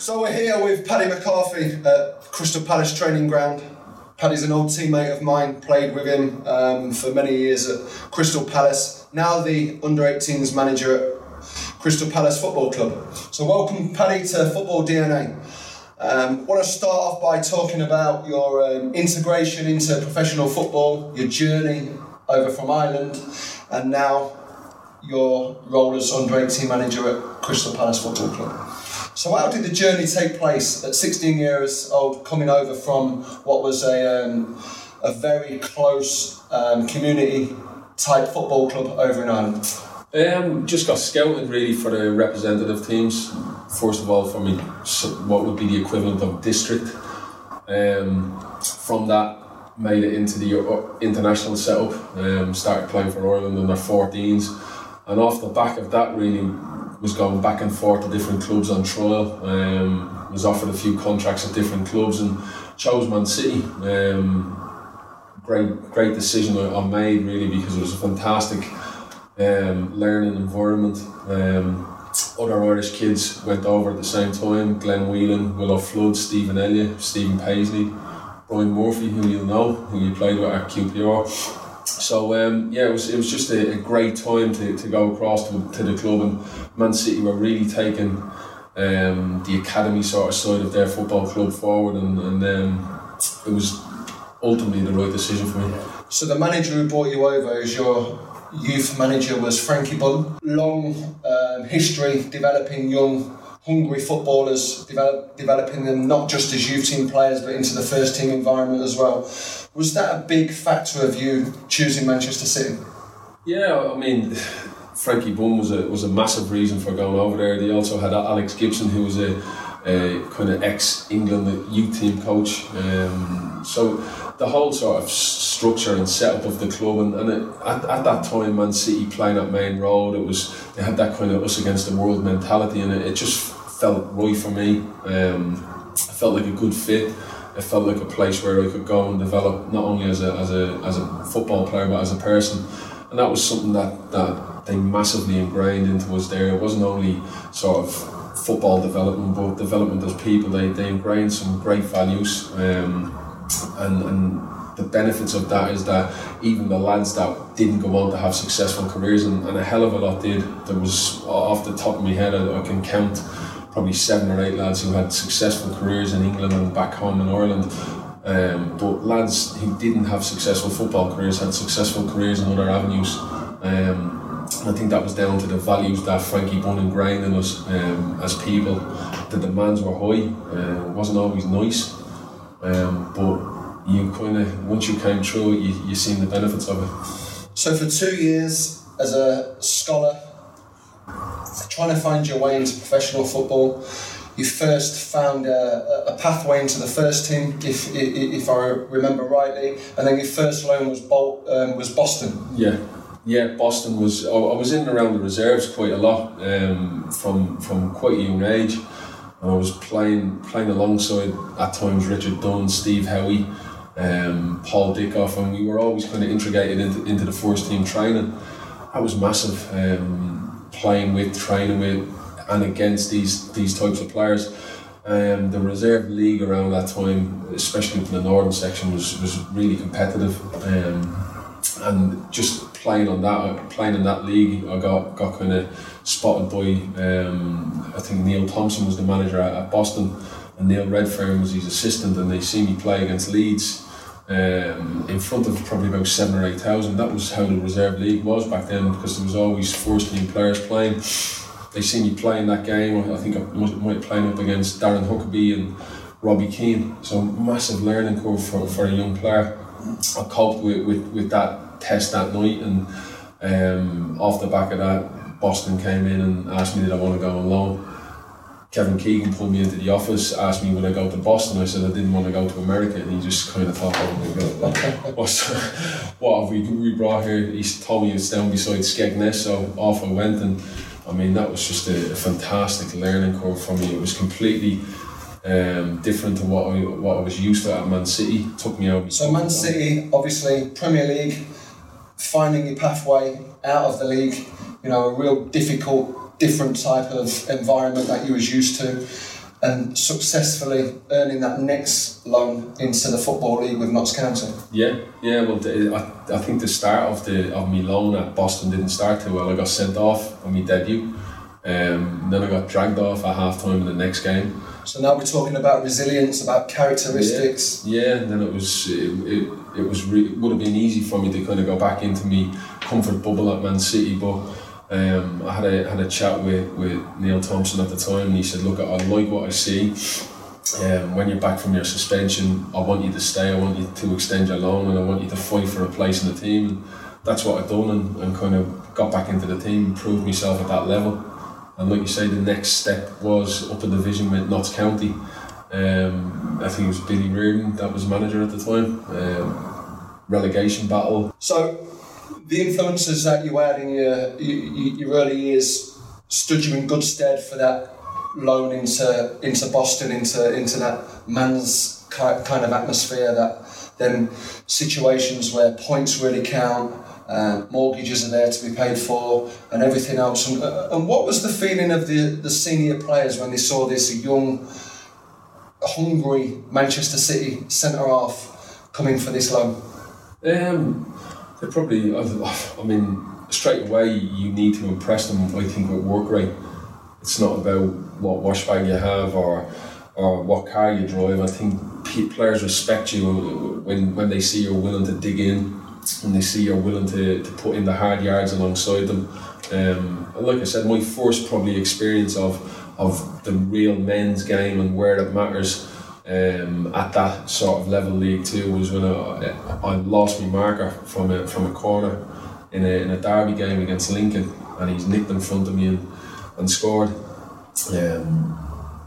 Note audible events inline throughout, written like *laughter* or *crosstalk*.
So we're here with Paddy McCarthy at Crystal Palace training ground. Paddy's an old teammate of mine, played with him um, for many years at Crystal Palace, now the under 18s manager at Crystal Palace Football Club. So, welcome, Paddy, to Football DNA. Um, want to start off by talking about your um, integration into professional football, your journey over from Ireland, and now your role as under 18 manager at Crystal Palace Football Club. So, how did the journey take place at 16 years old, coming over from what was a, um, a very close um, community type football club over in Ireland? Um, just got scouted really for the representative teams. First of all, for me, what would be the equivalent of district. Um, from that, made it into the uh, international setup. Um, started playing for Ireland under 14s, and off the back of that, really was going back and forth to different clubs on trial. Um, was offered a few contracts at different clubs and chose Man City. Um, great, great decision I, made really because it was a fantastic um, learning environment. Um, other Irish kids went over at the same time. Glenn Whelan, Willo Flood, Stephen Elliott, Stephen Paisley, Brian Murphy, who you'll know, who you played with at QPR. So um, yeah, it was it was just a, a, great time to, to go across to, to the club and Man City were really taking um, the academy sort of side of their football club forward and, and um, it was ultimately the right decision for me. So the manager who brought you over is your youth manager was Frankie Bunn. Long um, history developing young hungry footballers, develop, developing them not just as youth team players but into the first team environment as well. Was that a big factor of you choosing Manchester City? Yeah, I mean, Frankie Bunn was a was a massive reason for going over there. They also had Alex Gibson, who was a, a kind of ex England youth team coach. Um, so the whole sort of structure and setup of the club, and, and it, at, at that time, Man City playing at Maine Road, it was they had that kind of us against the world mentality, and it, it just felt right for me. Um, I felt like a good fit. It felt like a place where I could go and develop not only as a, as a, as a football player but as a person. And that was something that, that they massively ingrained into us there. It wasn't only sort of football development but development as people. They, they ingrained some great values. Um, and, and the benefits of that is that even the lads that didn't go on to have successful careers and, and a hell of a lot did, there was off the top of my head I, I can count probably seven or eight lads who had successful careers in England and back home in Ireland. Um, but lads who didn't have successful football careers had successful careers in other avenues. Um, I think that was down to the values that Frankie Bunn ingrained in us um, as people. The demands were high. Uh, it wasn't always nice, um, but you kind of once you came through you you seen the benefits of it. So for two years as a scholar trying to find your way into professional football. You first found a, a pathway into the first team, if, if, I remember rightly, and then your first loan was um, was Boston. Yeah, yeah, Boston was. I was in and around the reserves quite a lot um, from from quite a young age. I was playing playing alongside at times Richard Dunne, Steve Howey, um, Paul Dickov, and we were always kind of integrated into, into the first team training. That was massive. Um, playing with, training with, and against these these types of players. Um, the reserve league around that time, especially in the northern section, was, was really competitive. Um, and just playing on that, playing in that league, I got got kind of spotted by. Um, I think Neil Thompson was the manager at, at Boston, and Neil Redfearn was his assistant, and they see me play against Leeds um, in front of probably about seven or eight thousand. That was how the reserve league was back then because there was always first team players playing. They seen me playing that game. I think I might playing up against Darren Huckerby and Robbie Keane. So massive learning curve for, for a young player. I coped with, with, with that test that night and um, off the back of that Boston came in and asked me did I want to go on loan Kevin Keegan pulled me into the office, asked me would I go to Boston. I said I didn't want to go to America, and he just kind of thought, "Oh my god, what's *laughs* what have we we brought here?" He told me it's down beside Skegness, so off I went, and I mean that was just a, a fantastic learning curve for me. It was completely um, different to what I what I was used to at Man City. It took me out. So Man City, obviously Premier League, finding your pathway out of the league. You know, a real difficult different type of environment that you was used to. and successfully earning that next loan into the football league with Notts County. Yeah, yeah. Well, the, I, I think the start of the of my loan at Boston didn't start too well. I got sent off on my debut. Um, then I got dragged off at half time in the next game. So now we're talking about resilience, about characteristics. Yeah, yeah and then it was it, it, it was re- it would have been easy for me to kind of go back into me comfort bubble at Man City, but um, I had a had a chat with, with Neil Thompson at the time, and he said, "Look, I like what I see. Um, when you're back from your suspension, I want you to stay. I want you to extend your loan, and I want you to fight for a place in the team." And that's what I've done, and, and kind of got back into the team, proved myself at that level. And like you say, the next step was up a division with Notts County. Um, I think it was Billy Dearden that was manager at the time. Um, relegation battle. So, the influences that you had in your, your, your early years stood you in good stead for that loan into into Boston, into into that man's kind of atmosphere, that then situations where points really count, uh, mortgages are there to be paid for, and everything else. And, uh, and what was the feeling of the, the senior players when they saw this young, hungry Manchester City centre half coming for this loan? Um, they probably, I mean, straight away you need to impress them. I think with work rate, it's not about what wash bag you have or or what car you drive. I think players respect you when when they see you're willing to dig in and they see you're willing to, to put in the hard yards alongside them. Um, and like I said, my first probably experience of of the real men's game and where it matters um, at that sort of level League Two was when I, I lost my marker from a from a corner in a, in a derby game against Lincoln, and he's nicked in front of me and, and scored. Um,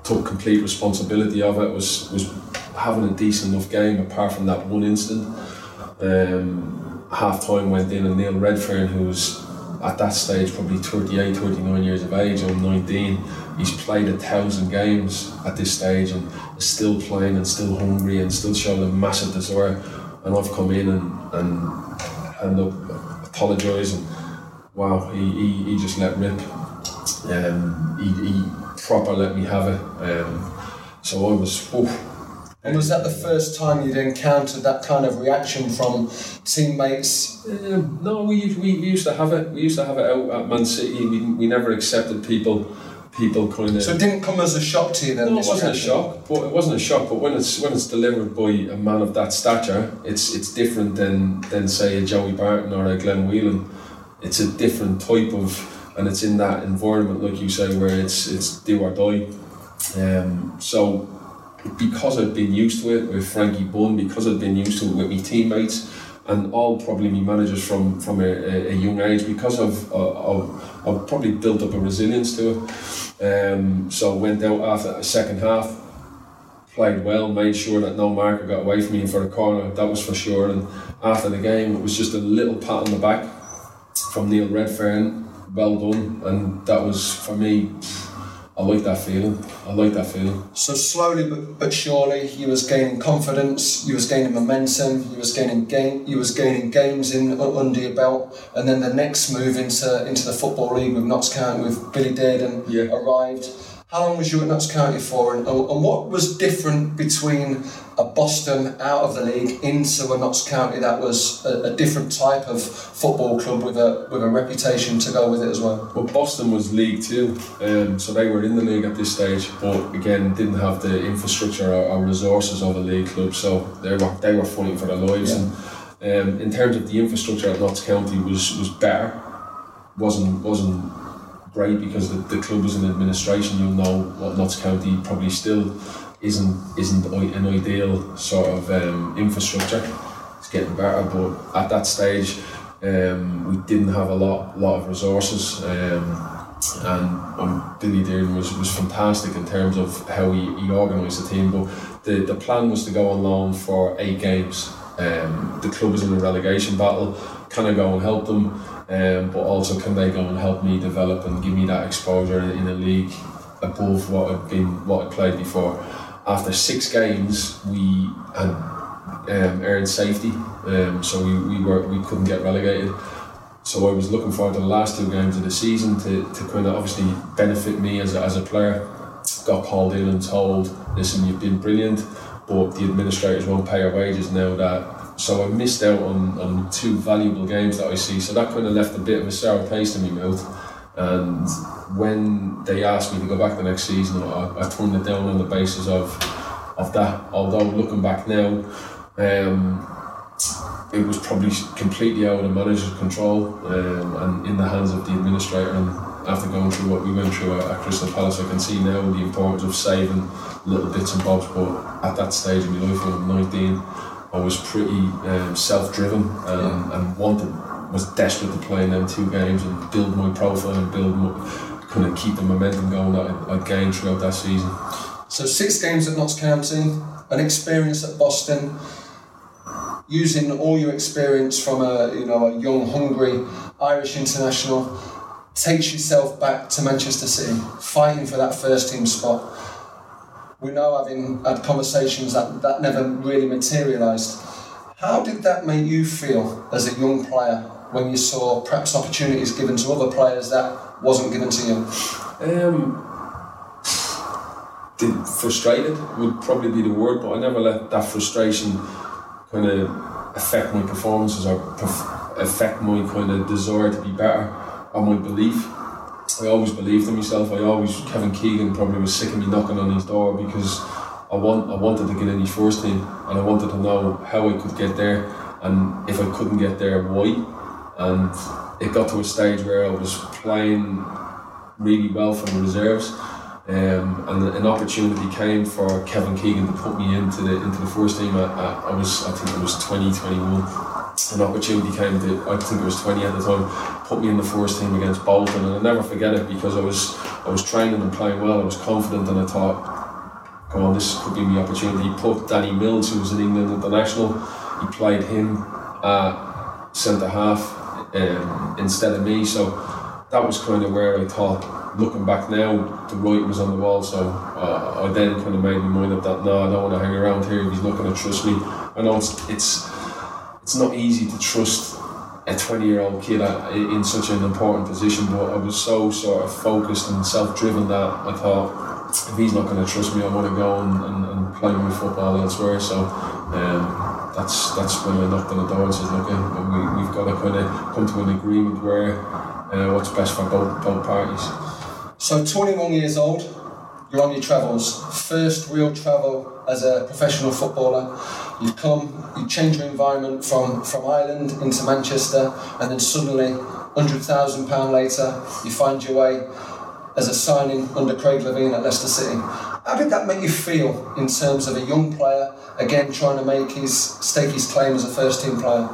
took complete responsibility of it. Was was having a decent enough game apart from that one incident. Um, half time went in and Neil Redfearn, who was at that stage probably 38, 39 years of age, I'm 19, he's played a thousand games at this stage and is still playing and still hungry and still showing a massive desire. And I've come in and, and, look, apologise and wow, he, he, he just let rip. Um, he, he proper let me have it. Um, so I was, and was that the first time you'd encountered that kind of reaction from teammates? Um, no, we, we, we used to have it. We used to have it out at Man City. We, we never accepted people people kind of. So it didn't come as a shock to you then. No, it wasn't a shock. But it wasn't a shock. But when it's when it's delivered by a man of that stature, it's it's different than than say a Joey Barton or a Glenn Whelan. It's a different type of, and it's in that environment, like you say, where it's it's do or die. Um, so because I'd been used to it with Frankie Bunn, because I'd been used to it with my teammates, and all probably my managers from from a, a, young age, because I've, I've, I've probably built up a resilience to it. Um, so went out after the second half, played well, made sure that no marker got away from me for the corner. That was for sure. And after the game, it was just a little pat on the back from Neil Redfearn. Well done, and that was for me I like that feeling. I like that feeling. So slowly but, but surely, he was gaining confidence. He was gaining momentum. He was gaining game. You was gaining games in under your belt, and then the next move into into the football league with Notts County with Billy Dearden yeah. arrived how long was you at Notts County for, and, and what was different between a Boston out of the league into a Notts County that was a, a, different type of football club with a with a reputation to go with it as well? Well, Boston was League Two, um, so they were in the league at this stage, but again didn't have the infrastructure or, or resources of a league club, so they were they were fighting for their lives. Yeah. And um, in terms of the infrastructure at Notts County was was better, wasn't wasn't great because the, the club was in administration. You'll know what Notts County probably still isn't isn't an ideal sort of um, infrastructure. It's getting better, but at that stage, um, we didn't have a lot lot of resources. Um, and um, Billy Dearden was, was fantastic in terms of how he, he organised the team. But the, the plan was to go on loan for eight games. Um, the club was in a relegation battle. Can I go and help them? Um, but also can they go and help me develop and give me that exposure in, a league above what I've been what I played before. After six games, we had um, earned safety, um, so we, we were we couldn't get relegated. So I was looking forward to the last two games of the season to, to kind of obviously benefit me as a, as a player. got called in and told, listen, you've been brilliant, but the administrators won't pay our wages now that. So I missed out on, on two valuable games that I see. So that kind of left a bit of a sour taste in my mouth. And when they asked me to go back the next season, I, I turned it down on the basis of of that. Although looking back now, um, it was probably completely out of the manager's control um, and in the hands of the administrator. And after going through what we went through at, at Crystal Palace, I can see now the importance of saving little bits and bobs. But at that stage in my life, when I'm 19, I was pretty um, self-driven and, yeah. and wanted was desperate to play in them two games and build my profile and build my, kind of keep the momentum going that I'd, I'd gained throughout that season. So six games at Notts County, an experience at Boston, using all your experience from a you know a young, hungry Irish international, takes yourself back to Manchester City, fighting for that first team spot. We know having had conversations that that never really materialised. How did that make you feel as a young player when you saw perhaps opportunities given to other players that wasn't given to you? Um, frustrated would probably be the word, but I never let that frustration kind of affect my performances or affect my kind of desire to be better or my belief. I always believed in myself. I always Kevin Keegan probably was sick of me knocking on his door because I want I wanted to get in his first team and I wanted to know how I could get there and if I couldn't get there why and it got to a stage where I was playing really well from the reserves um, and an opportunity came for Kevin Keegan to put me into the into the first team. I, I, I was I think it was 20, 21. An opportunity came to I think it was 20 at the time, put me in the first team against Bolton, and I'll never forget it because I was I was training and playing well. I was confident, and I thought, "Come on, this could be my opportunity." He put Danny Mills, who was in England international, he played him at centre half um, instead of me. So that was kind of where I thought looking back now, the writing was on the wall. So uh, I then kind of made my mind up that no, I don't want to hang around here he's not going to trust me. I know it's it's it's not easy to trust a 20 year old kid in such an important position, but I was so sort of focused and self driven that I thought if he's not going to trust me, I want to go and, and, and play my football elsewhere. So um, that's that's when I knocked on the door and said, look, we, we've got to kind of come to an agreement where uh, what's best for both, both parties. So, 21 years old, you're on your travels. First real travel as a professional footballer. You come, you change your environment from, from Ireland into Manchester, and then suddenly, £100,000 later, you find your way as a signing under Craig Levein at Leicester City. How did that make you feel in terms of a young player, again trying to make his stake his claim as a first team player?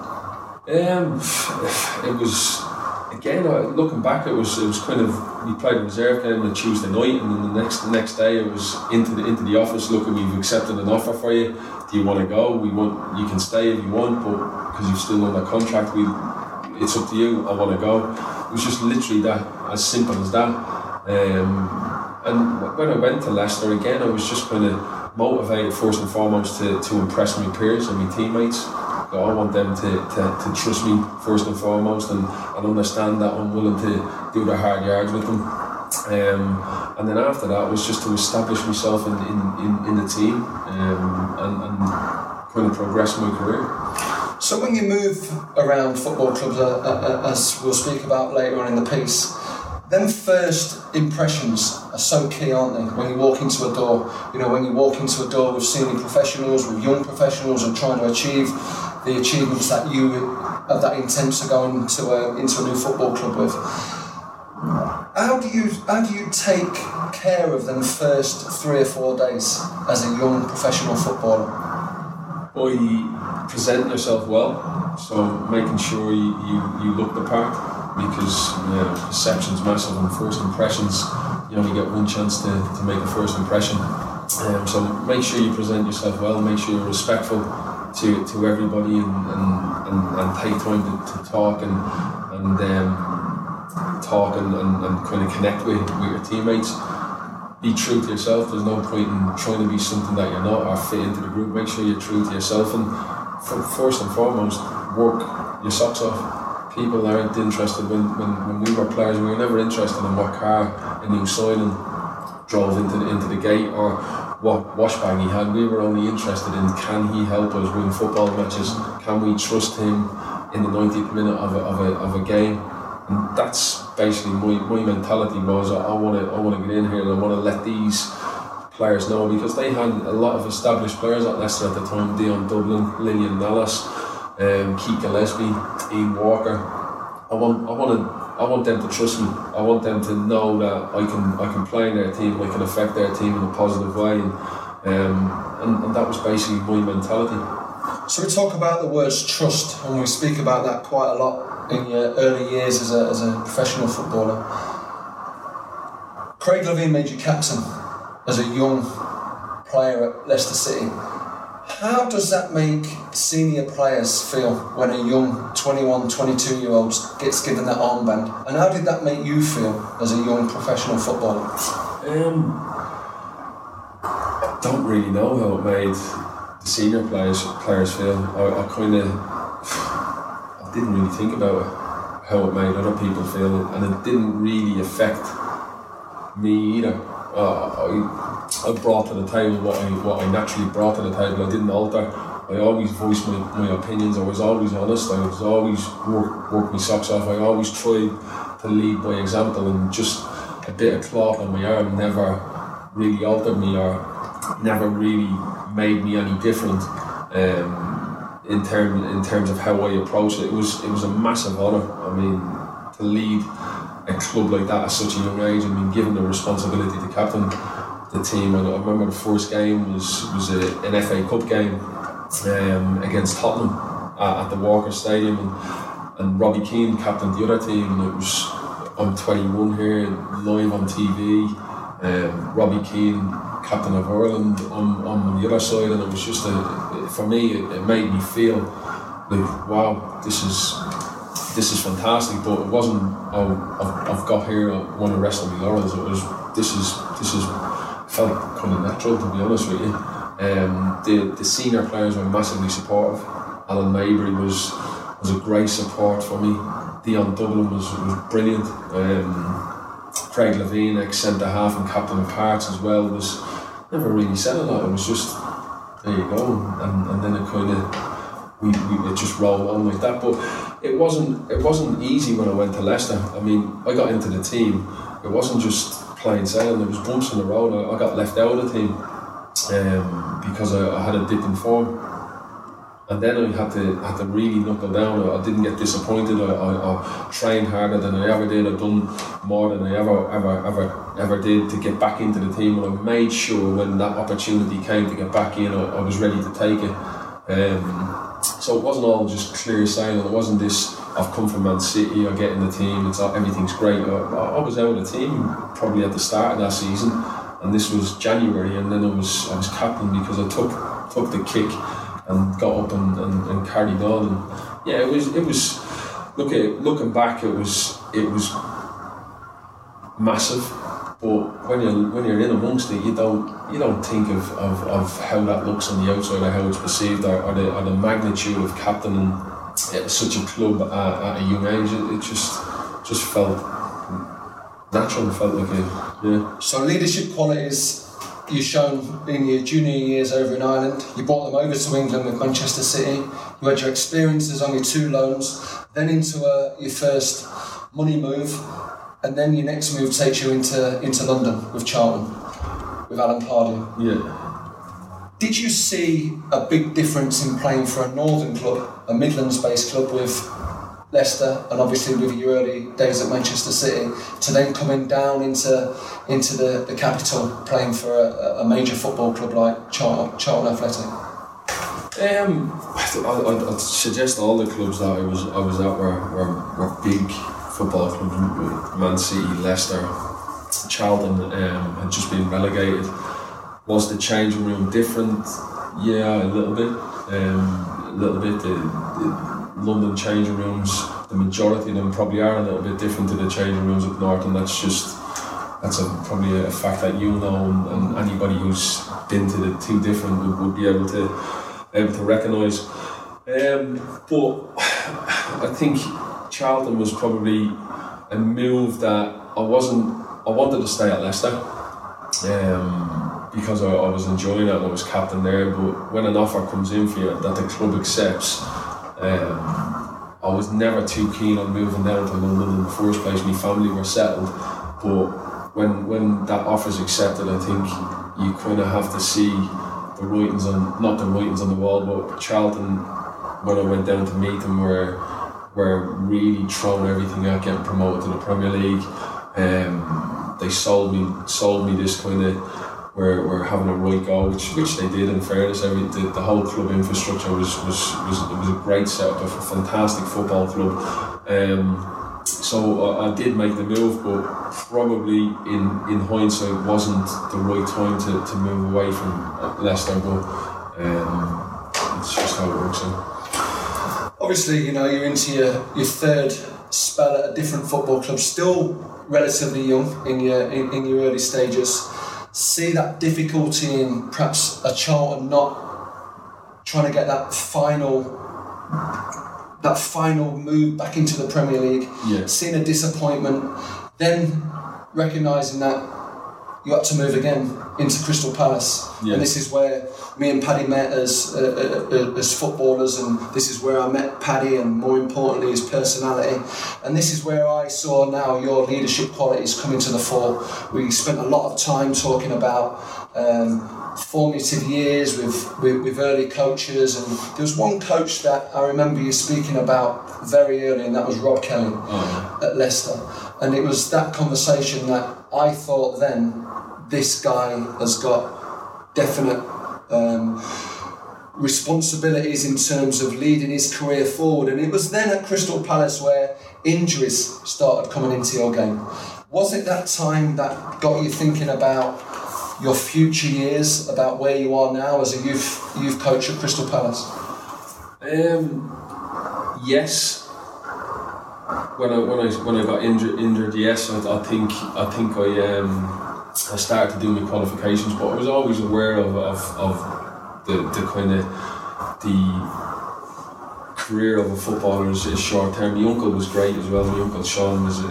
Um, *sighs* it was again, looking back, it was it was kind of we played a reserve game on a Tuesday night, and then the next the next day it was into the into the office. Looking, we've accepted an offer for you. Do you want to go? We want you can stay if you want, but because you're still under contract, we it's up to you. I want to go. It was just literally that as simple as that. Um, and when I went to Leicester again, I was just kind of motivated first and foremost to, to impress my peers and my teammates. I want them to, to, to trust me first and foremost and, and understand that I'm willing to do the hard yards with them. Um, and then after that was just to establish myself in, in, in, in the team um, and, and kind of progress my career. So when you move around football clubs, uh, uh, uh as we'll speak about later on in the piece, them first impressions are so key, aren't they? When you walk into a door, you know, when you walk into a door with senior professionals, with young professionals, and trying to achieve the achievements that you have that intent to go into a, into a new football club with. How do you how do you take care of them first three or four days as a young professional footballer? By present yourself well, so making sure you, you, you look the part because you know, perception's massive and first impressions you only get one chance to, to make a first impression. Um, so make sure you present yourself well, make sure you're respectful to, to everybody and, and, and, and take time to, to talk and, and um, talk and, and, and kind of connect with, with your teammates. Be true to yourself. There's no point in trying to be something that you're not or fit into the group. Make sure you're true to yourself and first and foremost, work your socks off. People aren't interested when, when, when we were players, we were never interested in what car a new signing drove into the, into the gate or what washbag he had. We were only interested in can he help us win football matches? Can we trust him in the 90th minute of a, of a, of a game? And that's basically my, my mentality was I want to I want to get in here and I want to let these players know because they had a lot of established players at Leicester at the time Dion Dublin, Lilian Nalis, um, Keith Gillespie, Ian Walker. I want I want to I want them to trust me. I want them to know that I can I can play in their team, I can affect their team in a positive way, and um, and, and that was basically my mentality. So we talk about the words trust, and we speak about that quite a lot in your early years as a, as a professional footballer. Craig Levein made you captain as a young player at Leicester City. How does that make senior players feel when a young 21, 22 year old gets given that armband? And how did that make you feel as a young professional footballer? Um, don't really know how it made the senior players players feel. I, I kind of I didn't really think about it, how it made other people feel, and it didn't really affect me either. Uh, I, I brought to the table what I what I naturally brought to the table. I didn't alter. I always voiced my, my opinions. I was always honest. I was always work work my socks off. I always tried to lead by example, and just a bit of cloth on my arm never really altered me or never really made me any different. Um, in term in terms of how I approached it, it was it was a massive honour. I mean, to lead a club like that at such a young age, I mean, given the responsibility to captain the team. I remember the first game was was a, an FA Cup game um, against Tottenham at, at, the Walker Stadium, and, and Robbie Keane captained the other team, and it was I'm 21 here live on TV. Um, Robbie Keane, captain of Ireland, on, on the other side, and it was just a for me it, it made me feel like wow, this is this is fantastic. But it wasn't oh I've, I've got here, I want to rest on my laurels. It was this is this is felt kind of natural to be honest with you. Um, the the senior players were massively supportive. Alan Maybury was was a great support for me. Dion Dublin was, was brilliant. Um, Craig Levein, ex centre half and captain of Hearts as well, was never really said a lot. It was just there you go, and, and then it kind of we, we it just rolled on like that. But it wasn't it wasn't easy when I went to Leicester. I mean, I got into the team. It wasn't just plain saying. There was bumps in the road. I, I got left out of the team um, because I, I, had a dip in form, and then I had to had to really knuckle down. I, I didn't get disappointed. I, I, trained harder than I ever did. I've done more than I ever ever ever ever did to get back into the team, and I made sure when that opportunity came to get back in, I, was ready to take it. Um, so it wasn't all just clear sailing. It wasn't this I've come from Man City, I get in the team, it's everything's great. I, I was out of the team probably at the start of that season, and this was January, and then I was I was captain because I took took the kick and got up and, and, and carried on. And yeah, it was it was look at looking back, it was it was massive. But when you're when you're in amongst it, you don't you don't think of, of, of how that looks on the outside or how it's perceived or, or the or the magnitude of captaining such a club at, at, a young age. It, it just just felt natural. It felt like a yeah. So leadership qualities you've shown in your junior years over in Ireland. You brought them over to England with Manchester City. You had your experiences on your two loans, then into a, your first money move, and then your next move takes you into into London with Charlton, with Alan Pardew. Yeah. Did you see a big difference in playing for a northern club, a Midlands-based club with Leicester, and obviously with your early days at Manchester City, to then coming down into into the, the capital, playing for a, a major football club like Charlton, Charlton Athletic? Um, I, would suggest all the clubs that I was I was at were, were, were big football clubs. Man City, Leicester, Charlton um, had just been relegated was the changing room different? Yeah, a little bit. Um, a little bit. The, the, London changing rooms, the majority of them probably are a little bit different to the changing rooms up north, and that's just that's a, probably a fact that you know, and, and anybody who's been to the two different would, would be able to able to recognise. Um, but *sighs* I think Charlton was probably a move that I wasn't. I wanted to stay at Leicester um, because I, I was enjoying it and I was captain there. But when an offer comes in for you that the club accepts, um, I was never too keen on moving down to London in the first place. My family were settled, but when when that offer's accepted, I think you kind of have to see the writings on not the writings on the wall, but Charlton when I went down to meet them were were really throwing everything at getting promoted to the Premier League. Um, they sold me sold me this kind of we're, we're having a right go, which, which they did in fairness. Every the, the whole club infrastructure was was, was it was a great setup, a fantastic football club. Um, so I, I, did make the move, but probably in, in hindsight wasn't the right time to, to move away from Leicester. But um, it's just how it works out. Obviously, you know you're into your, your third spell at a different football club, still relatively young in your in, in your early stages see that difficulty in perhaps a Charlton not trying to get that final that final move back into the Premier League, yeah. seeing a disappointment, then recognising that you had to move again into Crystal Palace, and this is where me and Paddy met as uh, uh, uh, as footballers, and this is where I met Paddy, and more importantly, his personality, and this is where I saw now your leadership qualities coming to the fore. We spent a lot of time talking about. Um, formative years with, with, with early coaches and there was one coach that I remember you speaking about very early and that was Rob Kelly oh. at Leicester and it was that conversation that I thought then this guy has got definite um, responsibilities in terms of leading his career forward. And it was then at Crystal Palace where injuries started coming into your game. Was it that time that got you thinking about your future years, about where you are now as a youth youth coach at Crystal Palace? Um, yes. When I when I when I got injured, injured yes, I, I think I think I um, I started to do my qualifications, but I was always aware of, of, of the, the kind of the career of a footballer is, is short term. My uncle was great as well. My uncle Sean was a,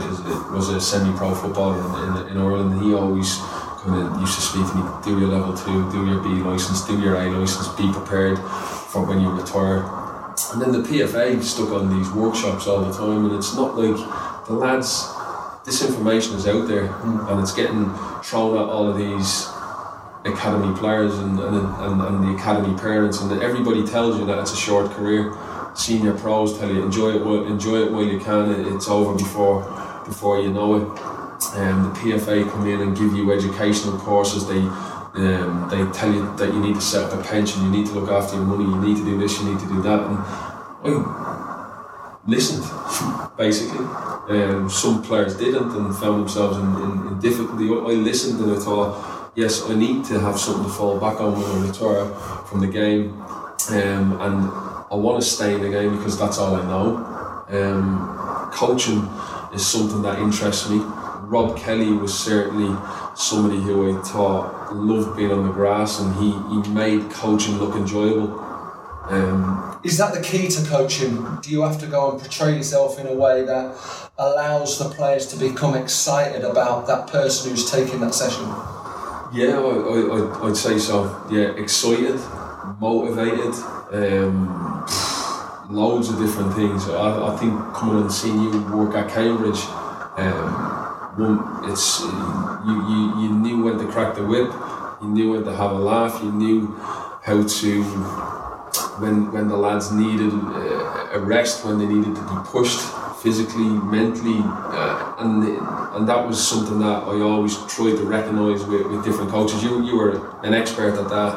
was a semi pro footballer in, in, in Ireland. He always kind of used to speak to me: do your level two, do your B license, do your A license, be prepared for when you retire. And then the PFA stuck on these workshops all the time, and it's not like the lads this information is out there mm. and it's getting thrown at all of these academy players and, and, and, and, the academy parents and everybody tells you that it's a short career. Senior pros tell you enjoy it enjoy it while you can it's over before before you know it. And um, the PFA come in and give you educational courses. They um, they tell you that you need to set up a pension you need to look after your money you need to do this you need to do that and I listened *laughs* basically um, some players didn't and found themselves in, in, in, difficulty. I listened and I thought, yes, I need to have something to fall back on when I retire from the game, um, and I want to stay in the game because that's all I know. Um, coaching is something that interests me. Rob Kelly was certainly somebody who I thought loved being on the grass, and he, he made coaching look enjoyable. Um, is that the key to coaching? Do you have to go and portray yourself in a way that allows the players to become excited about that person who's taking that session? Yeah, I, I, I'd say so. Yeah, excited, motivated, um, loads of different things. I, I think coming and seeing you work at Cambridge, um, one, it's you, you, you knew when to crack the whip, you knew when to have a laugh, you knew how to when when the lads needed uh, a rest, when they needed to be pushed physically, mentally, uh, and and that was something that I always tried to recognise with, with different coaches. You you were an expert at that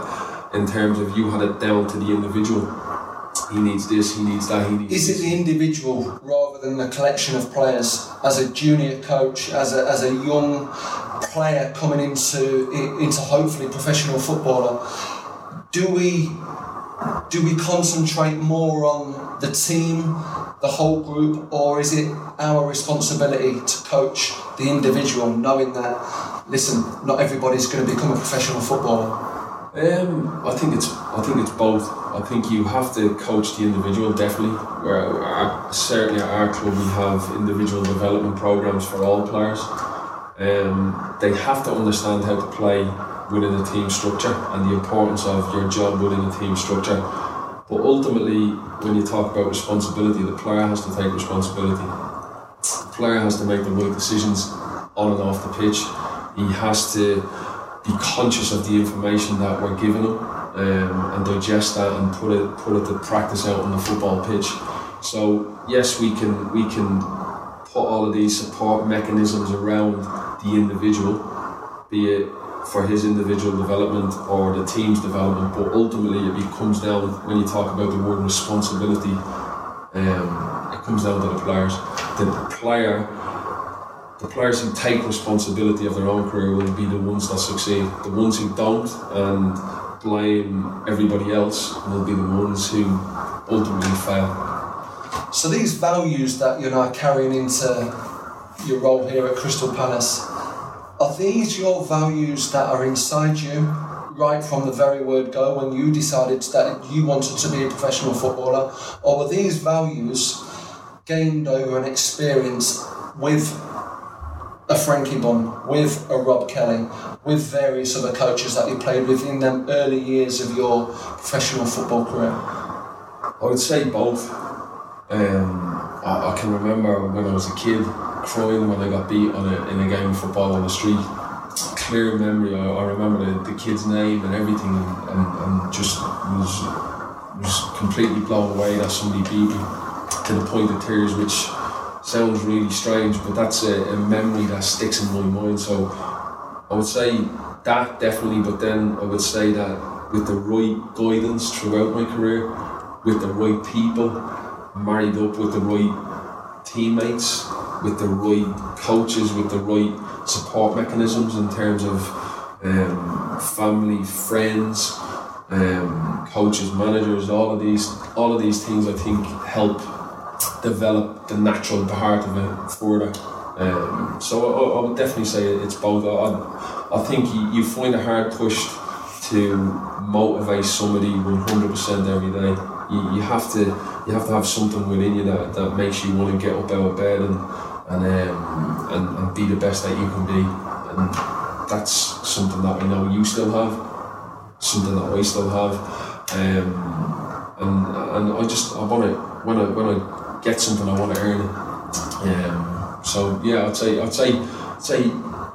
in terms of you had it down to the individual. He needs this, he needs that, he needs. Is it the individual rather than the collection of players? As a junior coach, as a as a young player coming into into hopefully professional footballer, do we do we concentrate more on the team, the whole group, or is it our responsibility to coach the individual, knowing that listen, not everybody's going to become a professional footballer? Um, I think it's I think it's both. I think you have to coach the individual definitely. Where our, certainly at our club we have individual development programs for all players. Um, they have to understand how to play within a team structure and the importance of your job within a team structure. But ultimately, when you talk about responsibility, the player has to take responsibility. The player has to make the right decisions on and off the pitch. He has to be conscious of the information that we're giving him um, and digest that and put it put it to practice out on the football pitch. So yes, we can we can put all of these support mechanisms around the individual, be it for his individual development or the team's development, but ultimately it comes down when you talk about the word responsibility. Um, it comes down to the players. The player, the players who take responsibility of their own career will be the ones that succeed. The ones who don't and blame everybody else will be the ones who ultimately fail. So these values that you're now carrying into your role here at Crystal Palace, are these your values that are inside you right from the very word go when you decided that you wanted to be a professional footballer? Or were these values gained over an experience with a Frankie Bunn, with a Rob Kelly, with various other coaches that you played with in them early years of your professional football career? I would say both. Um, I, I, can remember when I was a kid crying when I got beat on a, in a game of football on the street. Clear memory. I, I remember the, the kid's name and everything, and, and, just was was completely blown away that somebody beat me to the point of tears, which sounds really strange, but that's a, a memory that sticks in my mind. So I would say that definitely, but then I would say that with the right guidance throughout my career, with the right people, married up with the right teammates, with the right coaches, with the right support mechanisms in terms of um, family, friends, um, coaches, managers, all of these, all of these things I think help develop the natural part of it further. Um, so I, I, would definitely say it's both. I, I think you, find it hard pushed to motivate somebody 100% every day. You, you have to you have to have something within you that, that makes you want to get up out of bed and and, um, and and be the best that you can be. And that's something that I know you still have, something that I still have. Um, and and I just I want to when I when I get something I want to earn it. Um, so yeah, I'd say I'd say I'd say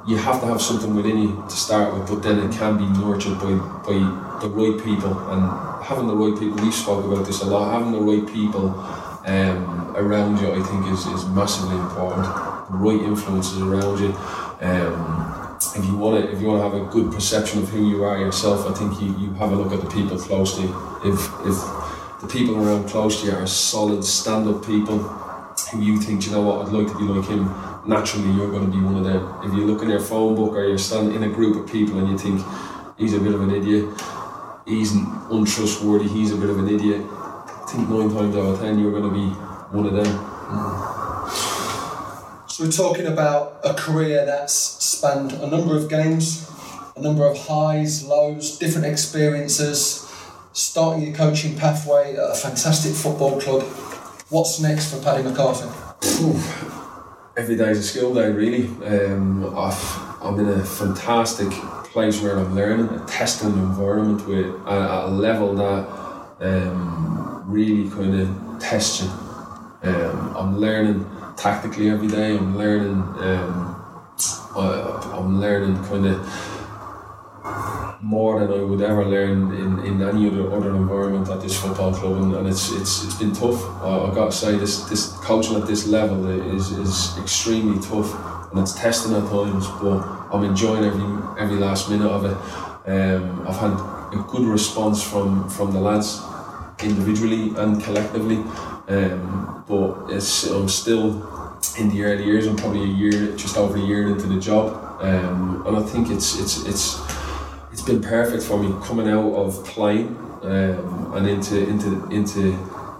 you have to have something within you to start with, but then it can be nurtured by by the right people and having the right people, We've spoke about this a lot, having the right people um, around you, I think, is, is massively important. The right influences around you. Um, if you want to, if you want to have a good perception of who you are yourself, I think you, you have a look at the people close to you. If if the people around close to you are solid, stand-up people who you think, you know what, I'd like to be like him. Naturally, you're going to be one of them. If you look in your phone book or you're standing in a group of people and you think he's a bit of an idiot, he's untrustworthy, he's a bit of an idiot. Think nine times out of ten you're going to be one of them. Mm. So we're talking about a career that's spanned a number of games, a number of highs, lows, different experiences, starting your coaching pathway at a fantastic football club. What's next for Paddy McCarthy? Every day is a skill day, really. Um, i am in a fantastic place where I'm learning, a testing environment with a, a level that um, really kind of tests you. Um, I'm learning tactically every day. I'm learning. Um, I'm learning kind of more than I would ever learn in, in any other other environment at this football club, and, and it's it's it's been tough. I, I got to say this this coaching at this level is is extremely tough, and it's testing at times, but. I'm enjoying every every last minute of it. Um, I've had a good response from from the lads individually and collectively, um, but it's I'm still in the early years. I'm probably a year, just over a year into the job, um, and I think it's it's it's it's been perfect for me coming out of playing um, and into into into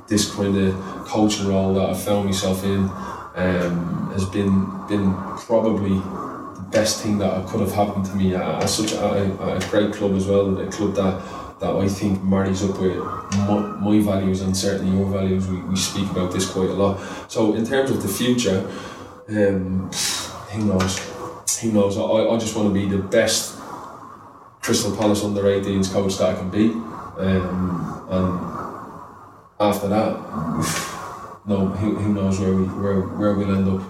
this kind of coaching role that I found myself in. Um, has been been probably the best thing that could have happened to me at, such a, a, great club as well, a club that that I think marries up with my, my, values and certainly your values. We, we speak about this quite a lot. So in terms of the future, um, who knows? who knows? I, I just want to be the best Crystal Palace under 18s coach that I can be. Um, and after that, *sighs* no, who, who knows where we where, where we'll end up.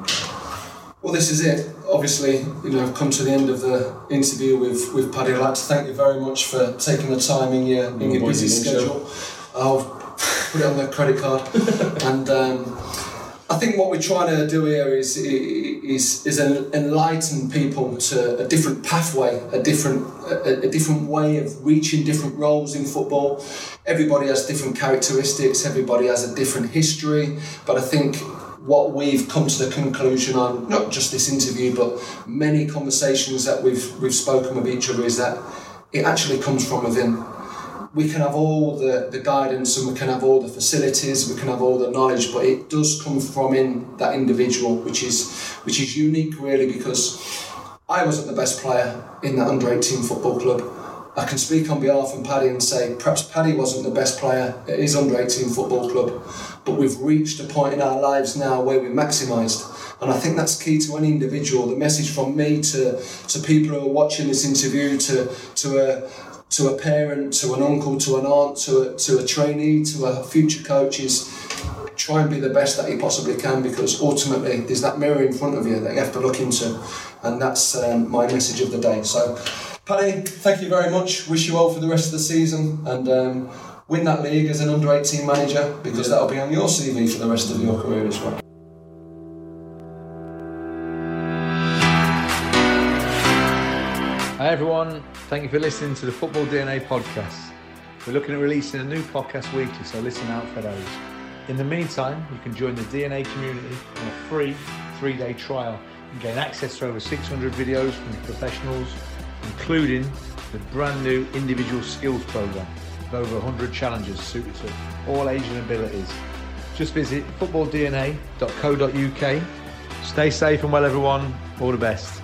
Well, this is it. Obviously, you know, I've come to the end of the interview with, with Paddy. I'd like to thank you very much for taking the time in your in your busy schedule. I'll *laughs* put it on the credit card, *laughs* and um, I think what we're trying to do here is is is enlighten people to a different pathway, a different a, a, different way of reaching different roles in football. Everybody has different characteristics. Everybody has a different history. But I think what we've come to the conclusion on not just this interview, but many conversations that we've we've spoken with each other is that it actually comes from within we can have all the, the guidance and we can have all the facilities, we can have all the knowledge, but it does come from in that individual, which is which is unique really because I wasn't the best player in that under 18 football club. I can speak on behalf of Paddy and say perhaps Paddy wasn't the best player at his under 18 football club, but we've reached a point in our lives now where we're maximised. And I think that's key to any individual. The message from me to, to people who are watching this interview, to, to a, to a parent, to an uncle, to an aunt, to a, to a trainee, to a future coach is try and be the best that you possibly can because ultimately there's that mirror in front of you that you have to look into. And that's um, my message of the day. So, Paddy, thank you very much. Wish you well for the rest of the season and um, win that league as an under 18 manager because that'll be on your CV for the rest of your career as well. Hi everyone, thank you for listening to the Football DNA podcast. We're looking at releasing a new podcast weekly, so listen out for those. In the meantime, you can join the DNA community on a free three day trial and gain access to over 600 videos from professionals, including the brand new individual skills program with over 100 challenges suited to all and abilities. Just visit footballdna.co.uk. Stay safe and well, everyone. All the best.